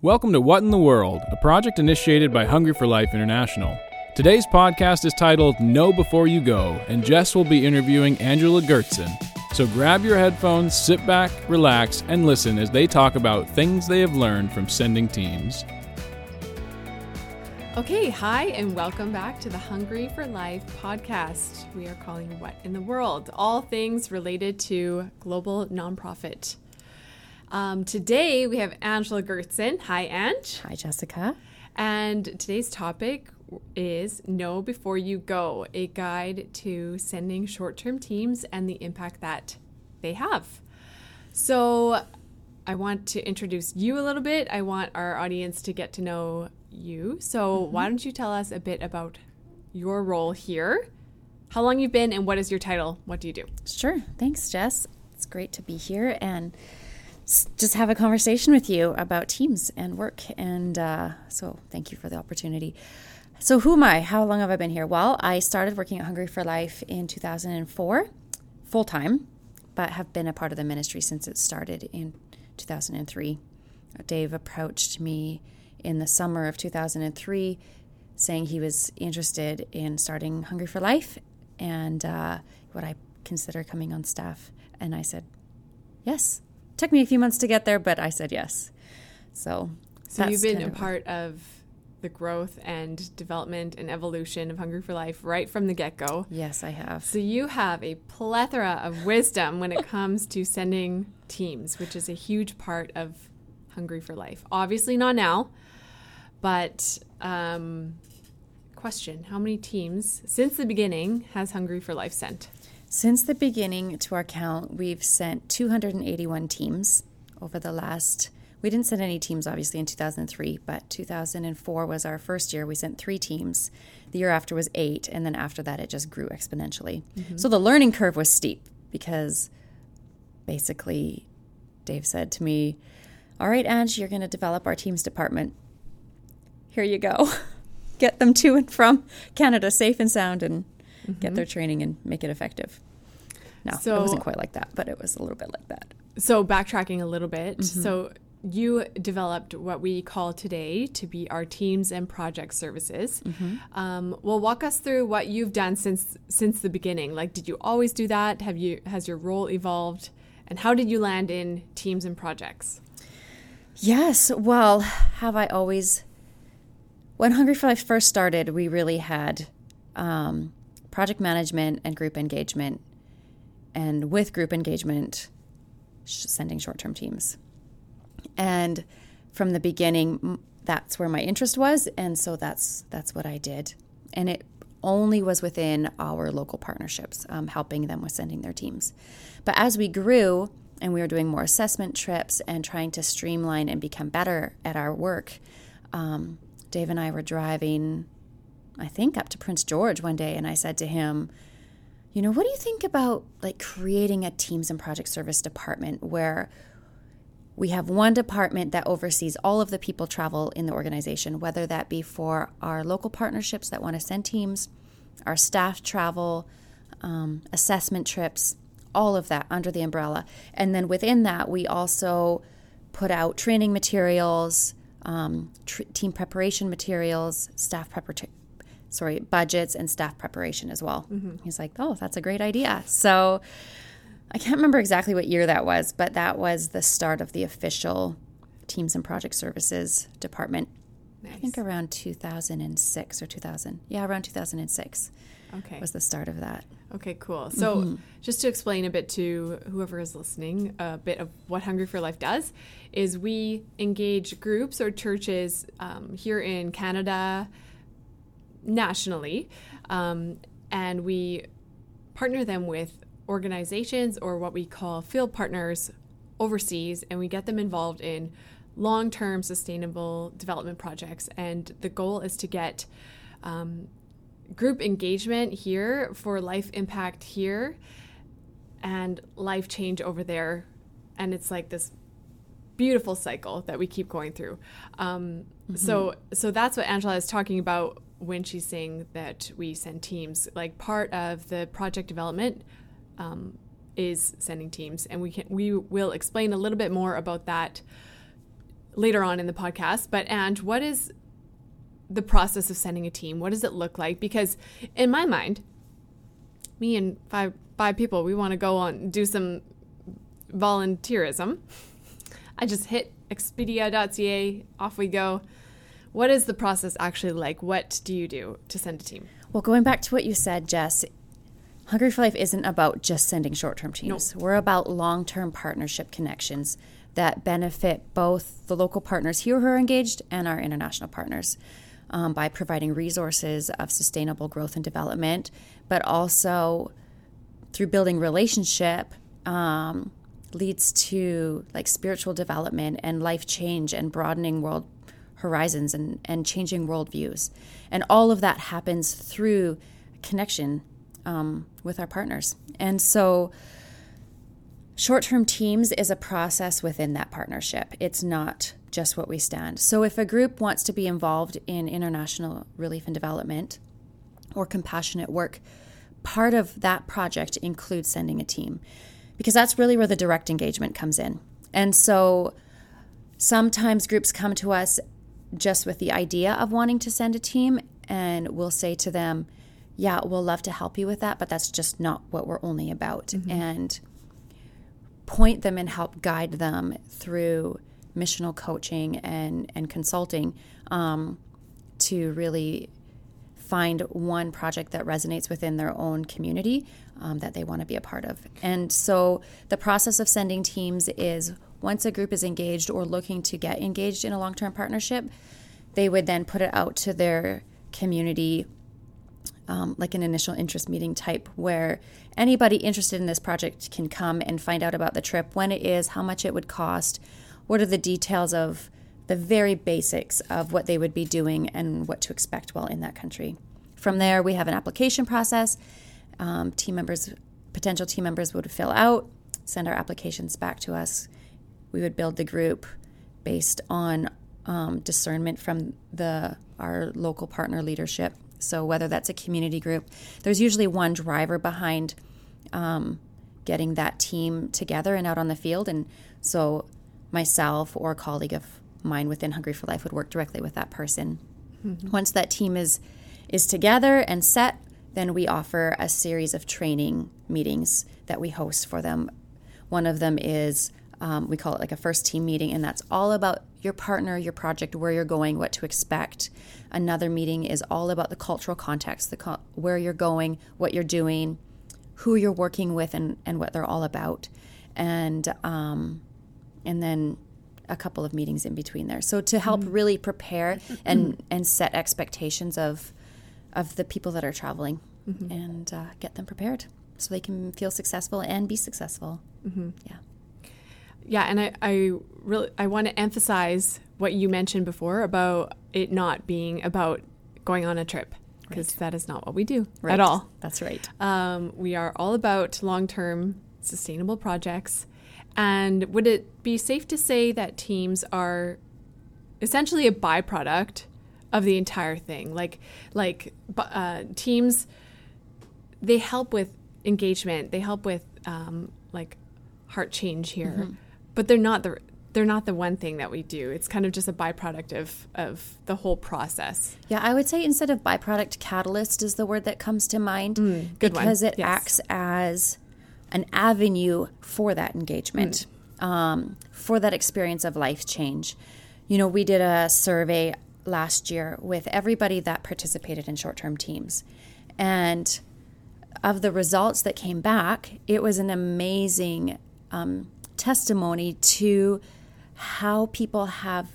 Welcome to What in the World, a project initiated by Hungry for Life International. Today's podcast is titled Know Before You Go, and Jess will be interviewing Angela Goertzen. So grab your headphones, sit back, relax, and listen as they talk about things they have learned from sending teams. Okay, hi, and welcome back to the Hungry for Life podcast. We are calling What in the World, all things related to global nonprofit. Um, today we have Angela Goertzen. Hi, Ange. Hi, Jessica. And today's topic is Know Before You Go, a guide to sending short term teams and the impact that they have. So, I want to introduce you a little bit. I want our audience to get to know you. So, mm-hmm. why don't you tell us a bit about your role here, how long you've been, and what is your title? What do you do? Sure. Thanks, Jess. It's great to be here. And just have a conversation with you about teams and work. And uh, so, thank you for the opportunity. So, who am I? How long have I been here? Well, I started working at Hungry for Life in 2004, full time, but have been a part of the ministry since it started in 2003. Dave approached me in the summer of 2003 saying he was interested in starting Hungry for Life and uh, what I consider coming on staff. And I said, yes, took me a few months to get there, but I said yes. So, so you've been a part of the growth and development and evolution of Hungry for Life right from the get go. Yes, I have. So you have a plethora of wisdom when it comes to sending teams, which is a huge part of Hungry for Life. Obviously, not now, but um, question How many teams since the beginning has Hungry for Life sent? Since the beginning to our count, we've sent 281 teams over the last. We didn't send any teams, obviously, in 2003, but 2004 was our first year. We sent three teams. The year after was eight, and then after that, it just grew exponentially. Mm-hmm. So the learning curve was steep because basically, Dave said to me, All right, Ange, you're going to develop our teams department. Here you go. Get them to and from Canada safe and sound and mm-hmm. get their training and make it effective. No, so, it wasn't quite like that, but it was a little bit like that. So backtracking a little bit, mm-hmm. so you developed what we call today to be our teams and project services. Mm-hmm. Um, well, walk us through what you've done since since the beginning. Like, did you always do that? Have you has your role evolved? And how did you land in teams and projects? Yes. Well, have I always? When Hungry for Life first started, we really had um, project management and group engagement, and with group engagement, sending short term teams. And from the beginning, that's where my interest was, and so that's that's what I did. And it only was within our local partnerships, um, helping them with sending their teams. But as we grew and we were doing more assessment trips and trying to streamline and become better at our work, um, Dave and I were driving I think, up to Prince George one day, and I said to him, you know, what do you think about like creating a teams and project service department where we have one department that oversees all of the people travel in the organization, whether that be for our local partnerships that want to send teams, our staff travel, um, assessment trips, all of that under the umbrella. And then within that, we also put out training materials, um, tr- team preparation materials, staff preparation sorry, budgets and staff preparation as well. Mm-hmm. He's like, oh, that's a great idea. So I can't remember exactly what year that was, but that was the start of the official Teams and Project Services department. Nice. I think around 2006 or 2000. Yeah, around 2006. Okay. Was the start of that. Okay, cool. So, mm-hmm. just to explain a bit to whoever is listening, a bit of what Hungry for Life does is we engage groups or churches um, here in Canada, nationally, um, and we partner them with organizations or what we call field partners overseas, and we get them involved in long term sustainable development projects. And the goal is to get um, group engagement here for life impact here and life change over there. And it's like this beautiful cycle that we keep going through. Um, mm-hmm. So, so that's what Angela is talking about when she's saying that we send teams, like part of the project development um, is sending teams, and we can we will explain a little bit more about that later on in the podcast. But and what is the process of sending a team? What does it look like? Because in my mind, me and five five people, we want to go on do some volunteerism. I just hit expedia.ca, off we go. What is the process actually like? What do you do to send a team? Well, going back to what you said, Jess, Hungry for Life isn't about just sending short term teams. Nope. We're about long term partnership connections that benefit both the local partners here who are engaged and our international partners um, by providing resources of sustainable growth and development, but also through building relationship um, leads to like spiritual development and life change and broadening world horizons and, and changing worldviews. And all of that happens through connection um, with our partners. And so, short term teams is a process within that partnership. It's not just what we stand. So, if a group wants to be involved in international relief and development or compassionate work, part of that project includes sending a team because that's really where the direct engagement comes in. And so, sometimes groups come to us just with the idea of wanting to send a team, and we'll say to them, Yeah, we'll love to help you with that, but that's just not what we're only about. Mm-hmm. And point them and help guide them through missional coaching and, and consulting um, to really find one project that resonates within their own community um, that they want to be a part of. And so the process of sending teams is once a group is engaged or looking to get engaged in a long term partnership, they would then put it out to their community. Um, like an initial interest meeting type, where anybody interested in this project can come and find out about the trip, when it is, how much it would cost, what are the details of the very basics of what they would be doing and what to expect while in that country. From there, we have an application process. Um, team members, potential team members would fill out, send our applications back to us we would build the group based on um, discernment from the our local partner leadership. So whether that's a community group, there's usually one driver behind um, getting that team together and out on the field. And so myself or a colleague of mine within Hungry for Life would work directly with that person. Mm-hmm. Once that team is is together and set, then we offer a series of training meetings that we host for them. One of them is um, we call it like a first team meeting, and that's all about your partner, your project, where you're going, what to expect. Another meeting is all about the cultural context, the co- where you're going, what you're doing, who you're working with, and, and what they're all about, and um, and then a couple of meetings in between there. So to help mm-hmm. really prepare and and set expectations of of the people that are traveling mm-hmm. and uh, get them prepared so they can feel successful and be successful. Mm-hmm. Yeah yeah, and I, I really I want to emphasize what you mentioned before about it not being about going on a trip because right. that is not what we do right. at all. That's right. Um, we are all about long term sustainable projects. And would it be safe to say that teams are essentially a byproduct of the entire thing? Like, like uh, teams, they help with engagement. They help with um, like heart change here. Mm-hmm but they're not the they're not the one thing that we do. It's kind of just a byproduct of of the whole process. Yeah, I would say instead of byproduct, catalyst is the word that comes to mind mm, because one. it yes. acts as an avenue for that engagement, mm. um, for that experience of life change. You know, we did a survey last year with everybody that participated in short term teams, and of the results that came back, it was an amazing. Um, testimony to how people have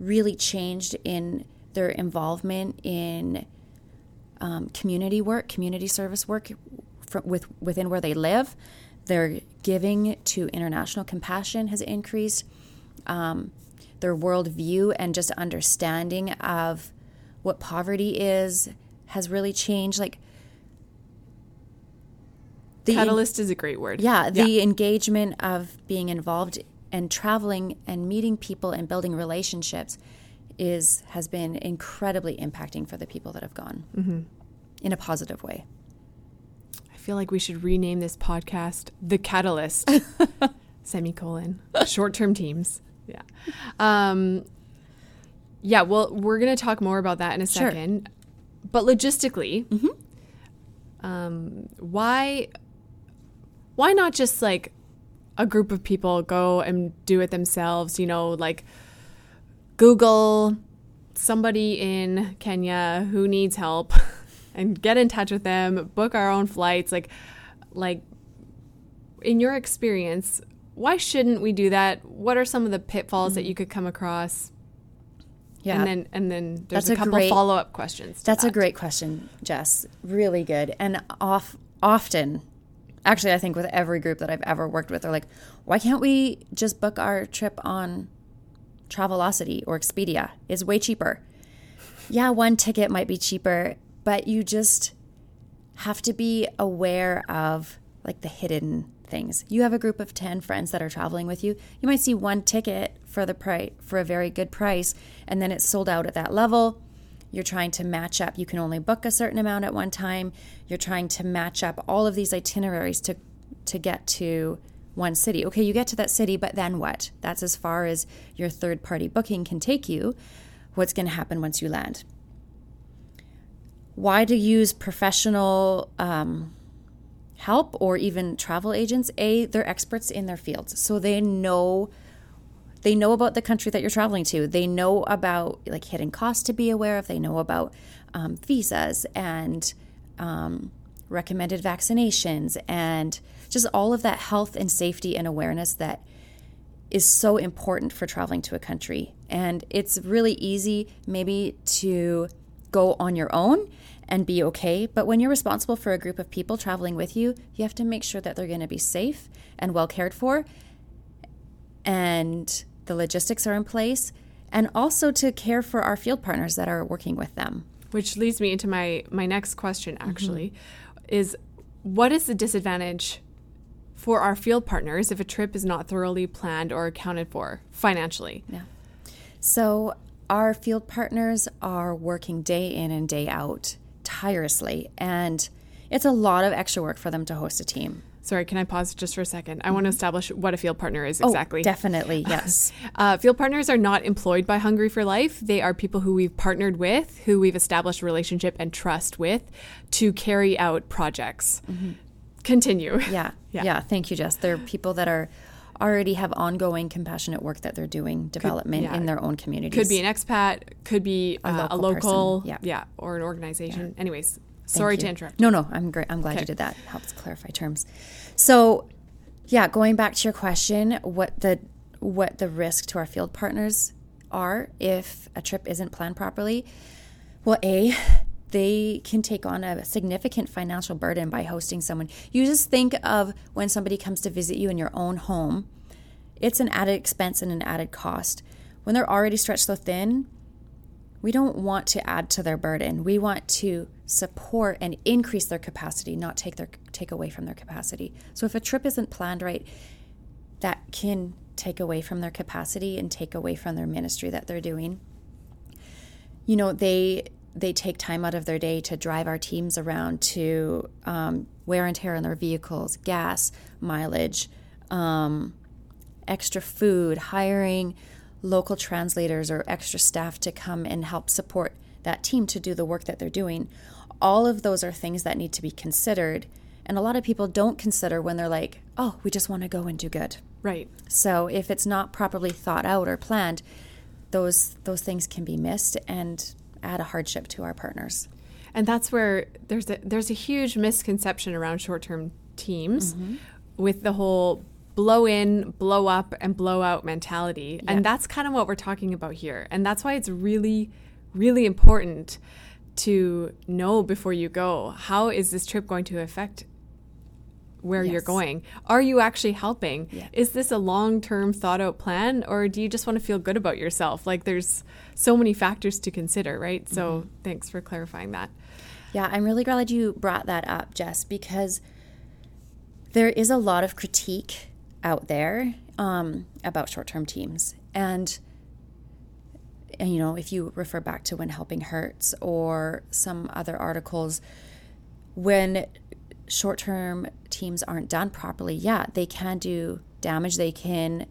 really changed in their involvement in um, community work, community service work for, with within where they live. Their giving to international compassion has increased. Um, their worldview and just understanding of what poverty is has really changed. Like the catalyst is a great word. Yeah, the yeah. engagement of being involved and traveling and meeting people and building relationships is has been incredibly impacting for the people that have gone mm-hmm. in a positive way. I feel like we should rename this podcast "The Catalyst." semicolon short-term teams. Yeah. Um, yeah, well, we're going to talk more about that in a Sure. second. But logistically, um, why why not just like a group of people go and do it themselves, you know, like Google somebody in Kenya who needs help and get in touch with them, book our own flights, like like in your experience, why shouldn't we do that? What are some of the pitfalls that mm. you could come across? Yeah. And then and then there's That's a couple follow up questions. That's a great question, Jess. Really good. And off often, actually, I think with every group that I've ever worked with, they're like, why can't we just book our trip on Travelocity or Expedia? It's way cheaper. Yeah, one ticket might be cheaper, but you just have to be aware of like the hidden things. You have a group of 10 friends that are traveling with you. You might see one ticket for the price for a very good price and then it's sold out at that level. You're trying to match up. You can only book a certain amount at one time. You're trying to match up all of these itineraries to to get to one city. Okay, you get to that city, but then what? That's as far as your third party booking can take you. What's going to happen once you land? why to use professional um, help or even travel agents a they're experts in their fields so they know they know about the country that you're traveling to they know about like hidden costs to be aware of they know about um, visas and um, recommended vaccinations and just all of that health and safety and awareness that is so important for traveling to a country. And it's really easy, maybe, to go on your own and be okay. But when you're responsible for a group of people traveling with you, you have to make sure that they're going to be safe and well cared for, and the logistics are in place, and also to care for our field partners that are working with them. Which leads me into my my next question Mm-hmm. actually is what is the disadvantage for our field partners if a trip is not thoroughly planned or accounted for financially? Yeah. So our field partners are working day in and day out tirelessly, and it's a lot of extra work for them to host a team. Sorry, can I pause just for a second? I want to establish what a field partner is exactly. Oh, definitely, yes. Uh, field partners are not employed by Hungry for Life. They are people who we've partnered with, who we've established a relationship and trust with to carry out projects. Continue. yeah, Yeah. yeah, Thank you, Jess. They're people that are already have ongoing compassionate work that they're doing, development yeah. in their own communities. Could be an expat, could be uh, a local local, person, yeah. or an organization. Anyways, Sorry to interrupt. No, no, I'm great. I'm glad Okay. you did that. Helps clarify terms. So, yeah, going back to your question, what the what the risk to our field partners are if a trip isn't planned properly? Well, a they can take on a significant financial burden by hosting someone. You just think of when somebody comes to visit you in your own home. It's an added expense and an added cost. When they're already stretched so thin, we don't want to add to their burden. We want to support and increase their capacity, not take their take away from their capacity. So if a trip isn't planned right, that can take away from their capacity and take away from their ministry that they're doing. You know, they they take time out of their day to drive our teams around to um, wear and tear on their vehicles, gas, mileage, um, extra food, hiring local translators or extra staff to come and help support that team to do the work that they're doing. All of those are things that need to be considered. And a lot of people don't consider when they're like, oh, we just want to go and do good. Right. So if it's not properly thought out or planned, those those things can be missed and add a hardship to our partners. And that's where there's a there's a huge misconception around short-term teams Mm-hmm. with the whole blow in, blow up and blow out mentality. Yeah. And that's kind of what we're talking about here. And that's why it's really really important to know before you go, how is this trip going to affect where you're going? Are you actually helping? Yeah. Is this a long-term thought out plan or do you just want to feel good about yourself? Like there's so many factors to consider, right? So Mm-hmm. thanks for clarifying that. Yeah, I'm really glad you brought that up, Jess, because there is a lot of critique out there um, about short-term teams, and and you know if you refer back to when helping hurts or some other articles, when short-term teams aren't done properly, yeah, they can do damage. They can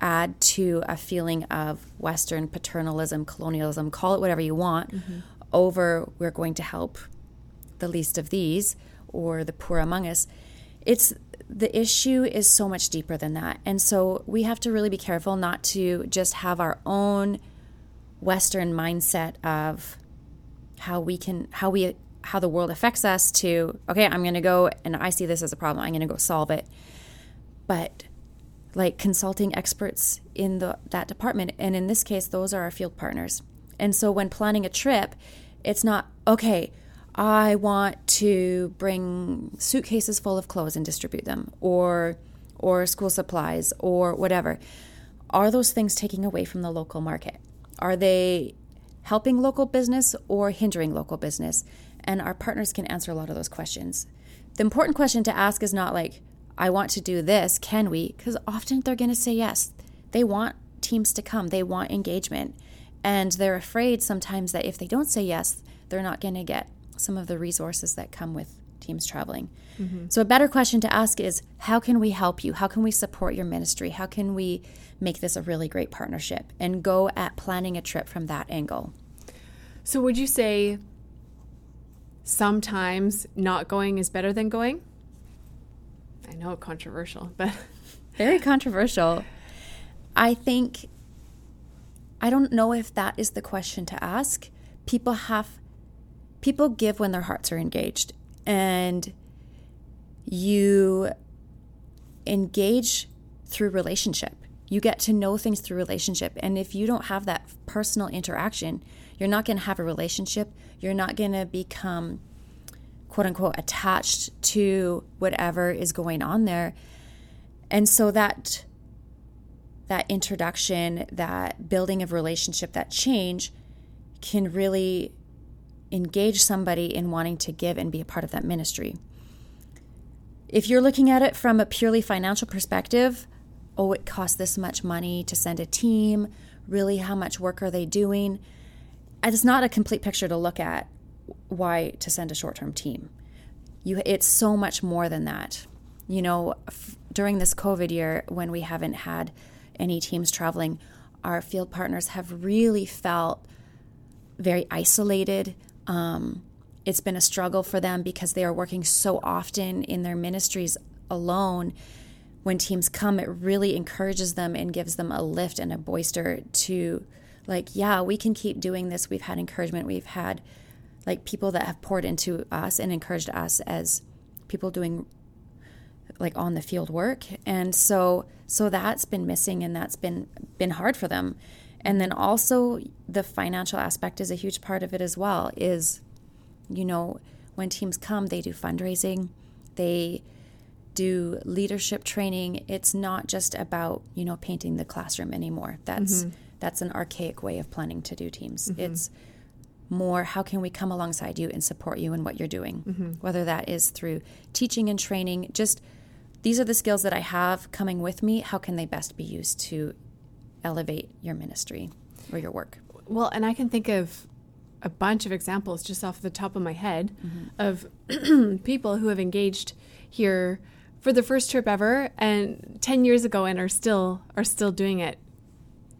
add to a feeling of Western paternalism, colonialism, call it whatever you want, mm-hmm. over we're going to help the least of these or the poor among us. It's the issue is so much deeper than that. And so we have to really be careful not to just have our own Western mindset of how we can, how we, how the world affects us to, okay, I'm going to go and I see this as a problem. I'm going to go solve it. But like consulting experts in the, that department. And in this case, those are our field partners. And so when planning a trip, it's not, okay, I want to bring suitcases full of clothes and distribute them or or school supplies or whatever. Are those things taking away from the local market? Are they helping local business or hindering local business? And our partners can answer a lot of those questions. The important question to ask is not like, I want to do this, can we? Because often they're going to say yes. They want teams to come, they want engagement. And they're afraid sometimes that if they don't say yes, they're not going to get some of the resources that come with teams traveling. Mm-hmm. So, a better question to ask is how can we help you? How can we support your ministry? How can we make this a really great partnership? And go at planning a trip from that angle. So, would you say sometimes not going is better than going? I know it's controversial, but very controversial. I think I don't know if that is the question to ask. People have people give when their hearts are engaged and you engage through relationship. You get to know things through relationship and if you don't have that personal interaction you're not going to have a relationship. You're not going to become quote unquote attached to whatever is going on there. And so that that introduction that building of relationship that change can really engage somebody in wanting to give and be a part of that ministry. If you're looking at it from a purely financial perspective, oh, it costs this much money to send a team, really, how much work are they doing? Uh, it's not a complete picture to look at why to send a short term team. You, it's so much more than that. You know, f- during this COVID year, when we haven't had any teams traveling, our field partners have really felt very isolated, um, it's been a struggle for them because they are working so often in their ministries alone. When teams come, it really encourages them and gives them a lift and a boister to, like, yeah, we can keep doing this. We've had encouragement. We've had like people that have poured into us and encouraged us as people doing like on the field work and so so that's been missing and that's been been hard for them and then also the financial aspect is a huge part of it as well is you know when teams come they do fundraising they do leadership training it's not just about you know painting the classroom anymore that's mm-hmm. that's an archaic way of planning to do teams mm-hmm. it's more how can we come alongside you and support you in what you're doing mm-hmm. whether that is through teaching and training just these are the skills that i have coming with me how can they best be used to elevate your ministry or your work? Well, and I can think of a bunch of examples just off the top of my head mm-hmm. of people who have engaged here for the first trip ever and 10 years ago and are still are still doing it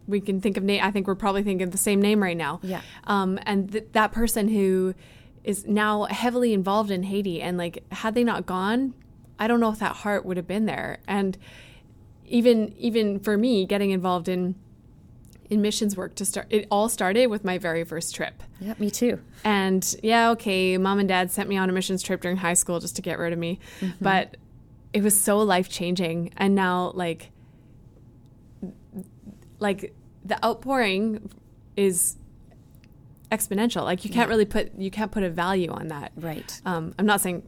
we can think of name i think we're probably thinking of the same name right now yeah um, and th- that person who is now heavily involved in haiti and like had they not gone i don't know if that heart would have been there and even even for me getting involved in in missions work to start it all started with my very first trip. Yeah me too. And yeah okay mom and dad sent me on a missions trip during high school just to get rid of me. Mm-hmm. but it was so life changing and now like like the outpouring is exponential. Like you can't yeah. really put you can't put a value on that. Right. Um, i'm not saying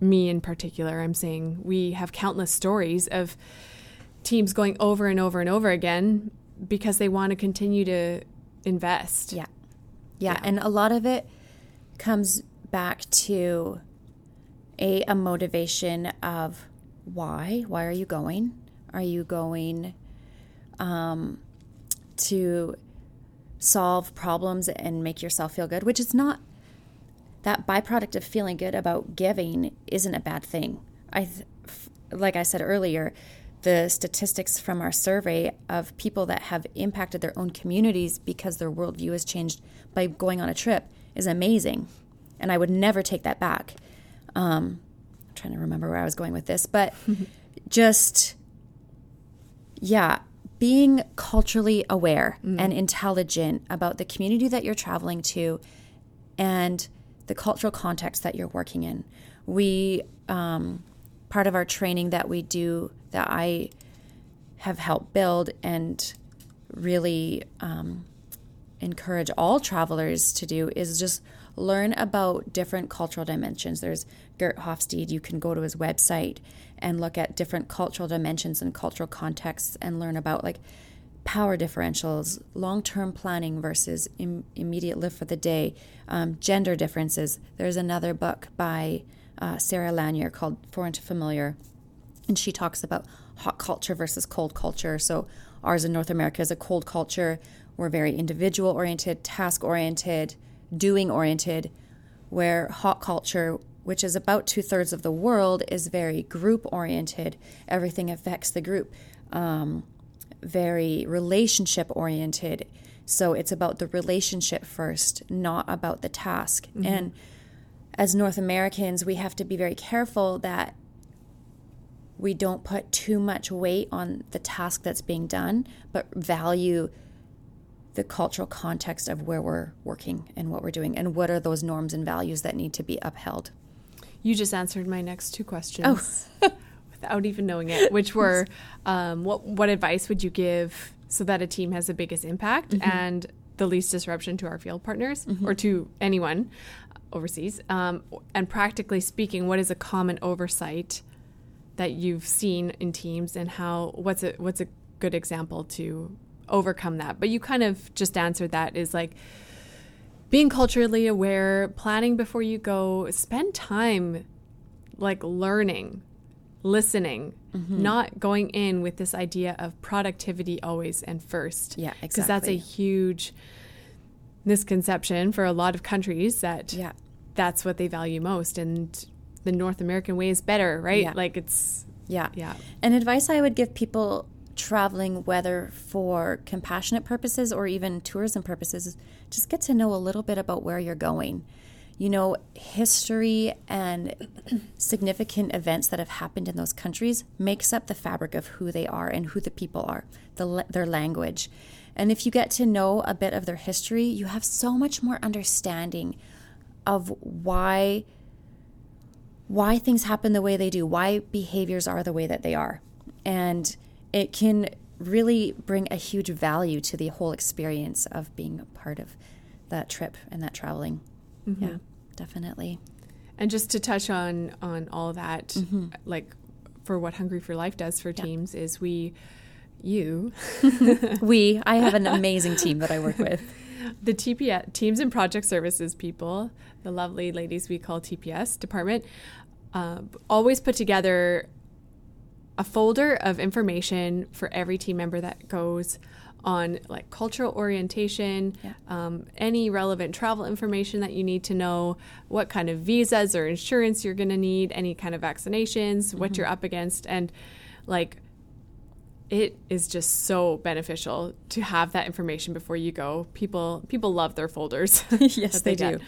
me in particular. I'm saying we have countless stories of teams going over and over and over again because they want to continue to invest. Yeah. yeah. Yeah. And a lot of it comes back to a, a motivation of why? Why are you going? Are you going um, to solve problems and make yourself feel good? Which is not that byproduct of feeling good about giving isn't a bad thing. I, like I said earlier, the statistics from our survey of people that have impacted their own communities because their worldview has changed by going on a trip is amazing. And I would never take that back. Um, I'm trying to remember where I was going with this, but just, yeah, being culturally aware mm. and intelligent about the community that you're traveling to and the cultural context that you're working in. We, um, part of our training that we do that I have helped build and really um, encourage all travelers to do is just learn about different cultural dimensions. There's Geert Hofstede, you can go to his website and look at different cultural dimensions and cultural contexts and learn about like power differentials, long term planning versus Im- immediate live for the day, um, gender differences. There's another book by uh, Sarah Lanier called Foreign to Familiar, and she talks about hot culture versus cold culture. So, ours in North America is a cold culture. We're very individual oriented, task oriented, doing oriented, where hot culture, which is about two thirds of the world, is very group oriented. Everything affects the group. Um, very relationship oriented. So it's about the relationship first, not about the task. Mm-hmm. And as North Americans, we have to be very careful that we don't put too much weight on the task that's being done, but value the cultural context of where we're working and what we're doing and what are those norms and values that need to be upheld. You just answered my next two questions. Oh. without even knowing it, which were um, what what advice would you give so that a team has the biggest impact mm-hmm. and the least disruption to our field partners mm-hmm. or to anyone overseas? Um, and practically speaking, what is a common oversight that you've seen in teams, and how what's a what's a good example to overcome that? But you kind of just answered that is like being culturally aware, planning before you go, spend time like learning listening, mm-hmm. not going in with this idea of productivity always and first. Yeah, exactly. Because that's a huge misconception for a lot of countries that yeah. that's what they value most. And the North American way is better, right? Yeah. Like it's. Yeah. Yeah. And advice I would give people traveling, whether for compassionate purposes or even tourism purposes, just get to know a little bit about where you're going you know, history and significant events that have happened in those countries makes up the fabric of who they are and who the people are, the, their language. And if you get to know a bit of their history, you have so much more understanding of why why things happen the way they do, why behaviors are the way that they are. And it can really bring a huge value to the whole experience of being a part of that trip and that traveling. Mm-hmm. Yeah definitely. And just to touch on on all that, mm-hmm. like for what Hungry for Life does for yeah. teams is we, you, we. I have an amazing team that I work with. The TPS teams and project services people, the lovely ladies we call TPS department, uh, always put together a folder of information for every team member that goes on like cultural orientation, yeah. um, any relevant travel information that you need to know, what kind of visas or insurance you're going to need, any kind of vaccinations, mm-hmm. what you're up against, and like it is just so beneficial to have that information before you go. People people love their folders. yes, they, they do.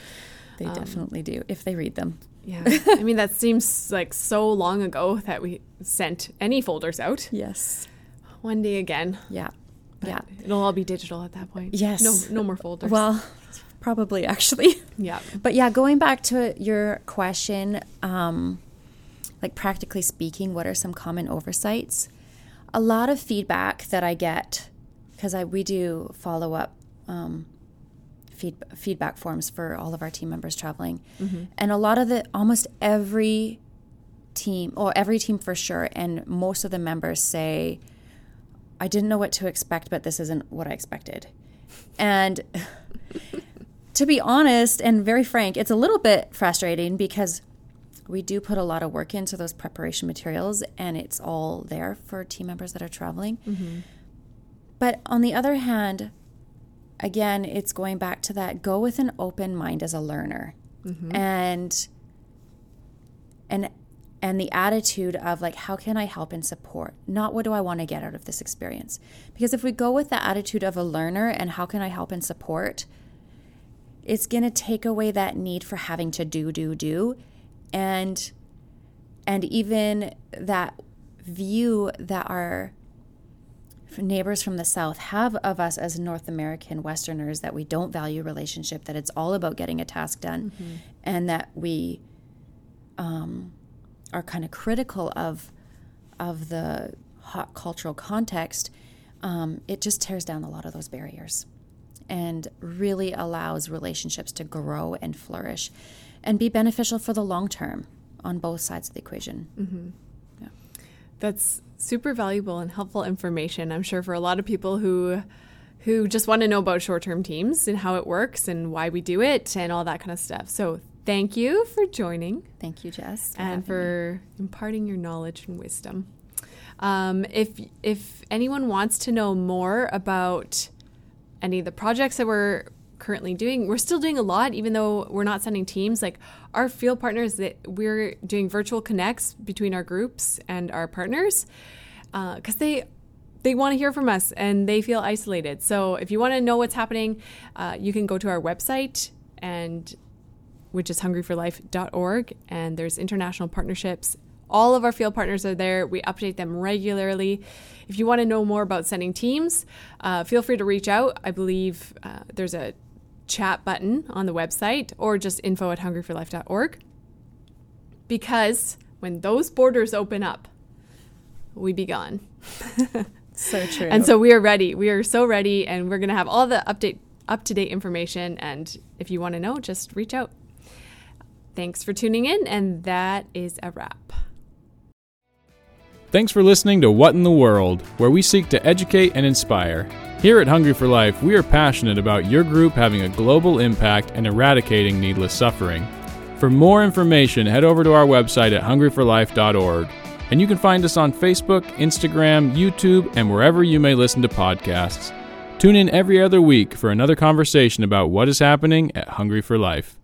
They um, definitely do if they read them. Yeah. I mean that seems like so long ago that we sent any folders out. Yes. One day again. Yeah. But yeah. It'll all be digital at that point. Yes. No, no more folders. Well, probably actually. Yeah. But yeah, going back to your question, um, like practically speaking, what are some common oversights? A lot of feedback that I get because I we do follow up um, feed, feedback forms for all of our team members traveling, mm-hmm. and a lot of the almost every team or every team for sure, and most of the members say I didn't know what to expect, but this isn't what I expected. And to be honest and very frank, it's a little bit frustrating because we do put a lot of work into those preparation materials and it's all there for team members that are traveling. Mm-hmm. But on the other hand, again, it's going back to that go with an open mind as a learner. Mm-hmm. And and and the attitude of like how can i help and support not what do i want to get out of this experience because if we go with the attitude of a learner and how can i help and support it's going to take away that need for having to do do do and and even that view that our neighbors from the south have of us as north american westerners that we don't value relationship that it's all about getting a task done mm-hmm. and that we um, are kind of critical of of the hot cultural context, um, it just tears down a lot of those barriers and really allows relationships to grow and flourish and be beneficial for the long term on both sides of the equation. Mm-hmm. Yeah. That's super valuable and helpful information. I'm sure for a lot of people who who just want to know about short-term teams and how it works and why we do it and all that kind of stuff. So thank you for joining. Thank you, Jess, for and for me. imparting your knowledge and wisdom. Um, if if anyone wants to know more about any of the projects that we're currently doing, we're still doing a lot, even though we're not sending teams. Like our field partners, that we're doing virtual connects between our groups and our partners, because uh, they they want to hear from us and they feel isolated. So if you want to know what's happening, uh, you can go to our website and which is hungryforlife.org, and there's international partnerships. All of our field partners are there. We update them regularly. If you want to know more about sending teams, uh, feel free to reach out. I believe uh, there's a chat button on the website or just info at hungryforlife.org. Because when those borders open up, we be gone. so true. And so we are ready. We are so ready, and we're going to have all the update up to date information. And if you want to know, just reach out. Thanks for tuning in, and that is a wrap. Thanks for listening to What in the World, where we seek to educate and inspire. Here at Hungry for Life, we are passionate about your group having a global impact and eradicating needless suffering. For more information, head over to our website at hungryforlife.org. And you can find us on Facebook, Instagram, YouTube, and wherever you may listen to podcasts. Tune in every other week for another conversation about what is happening at Hungry for Life.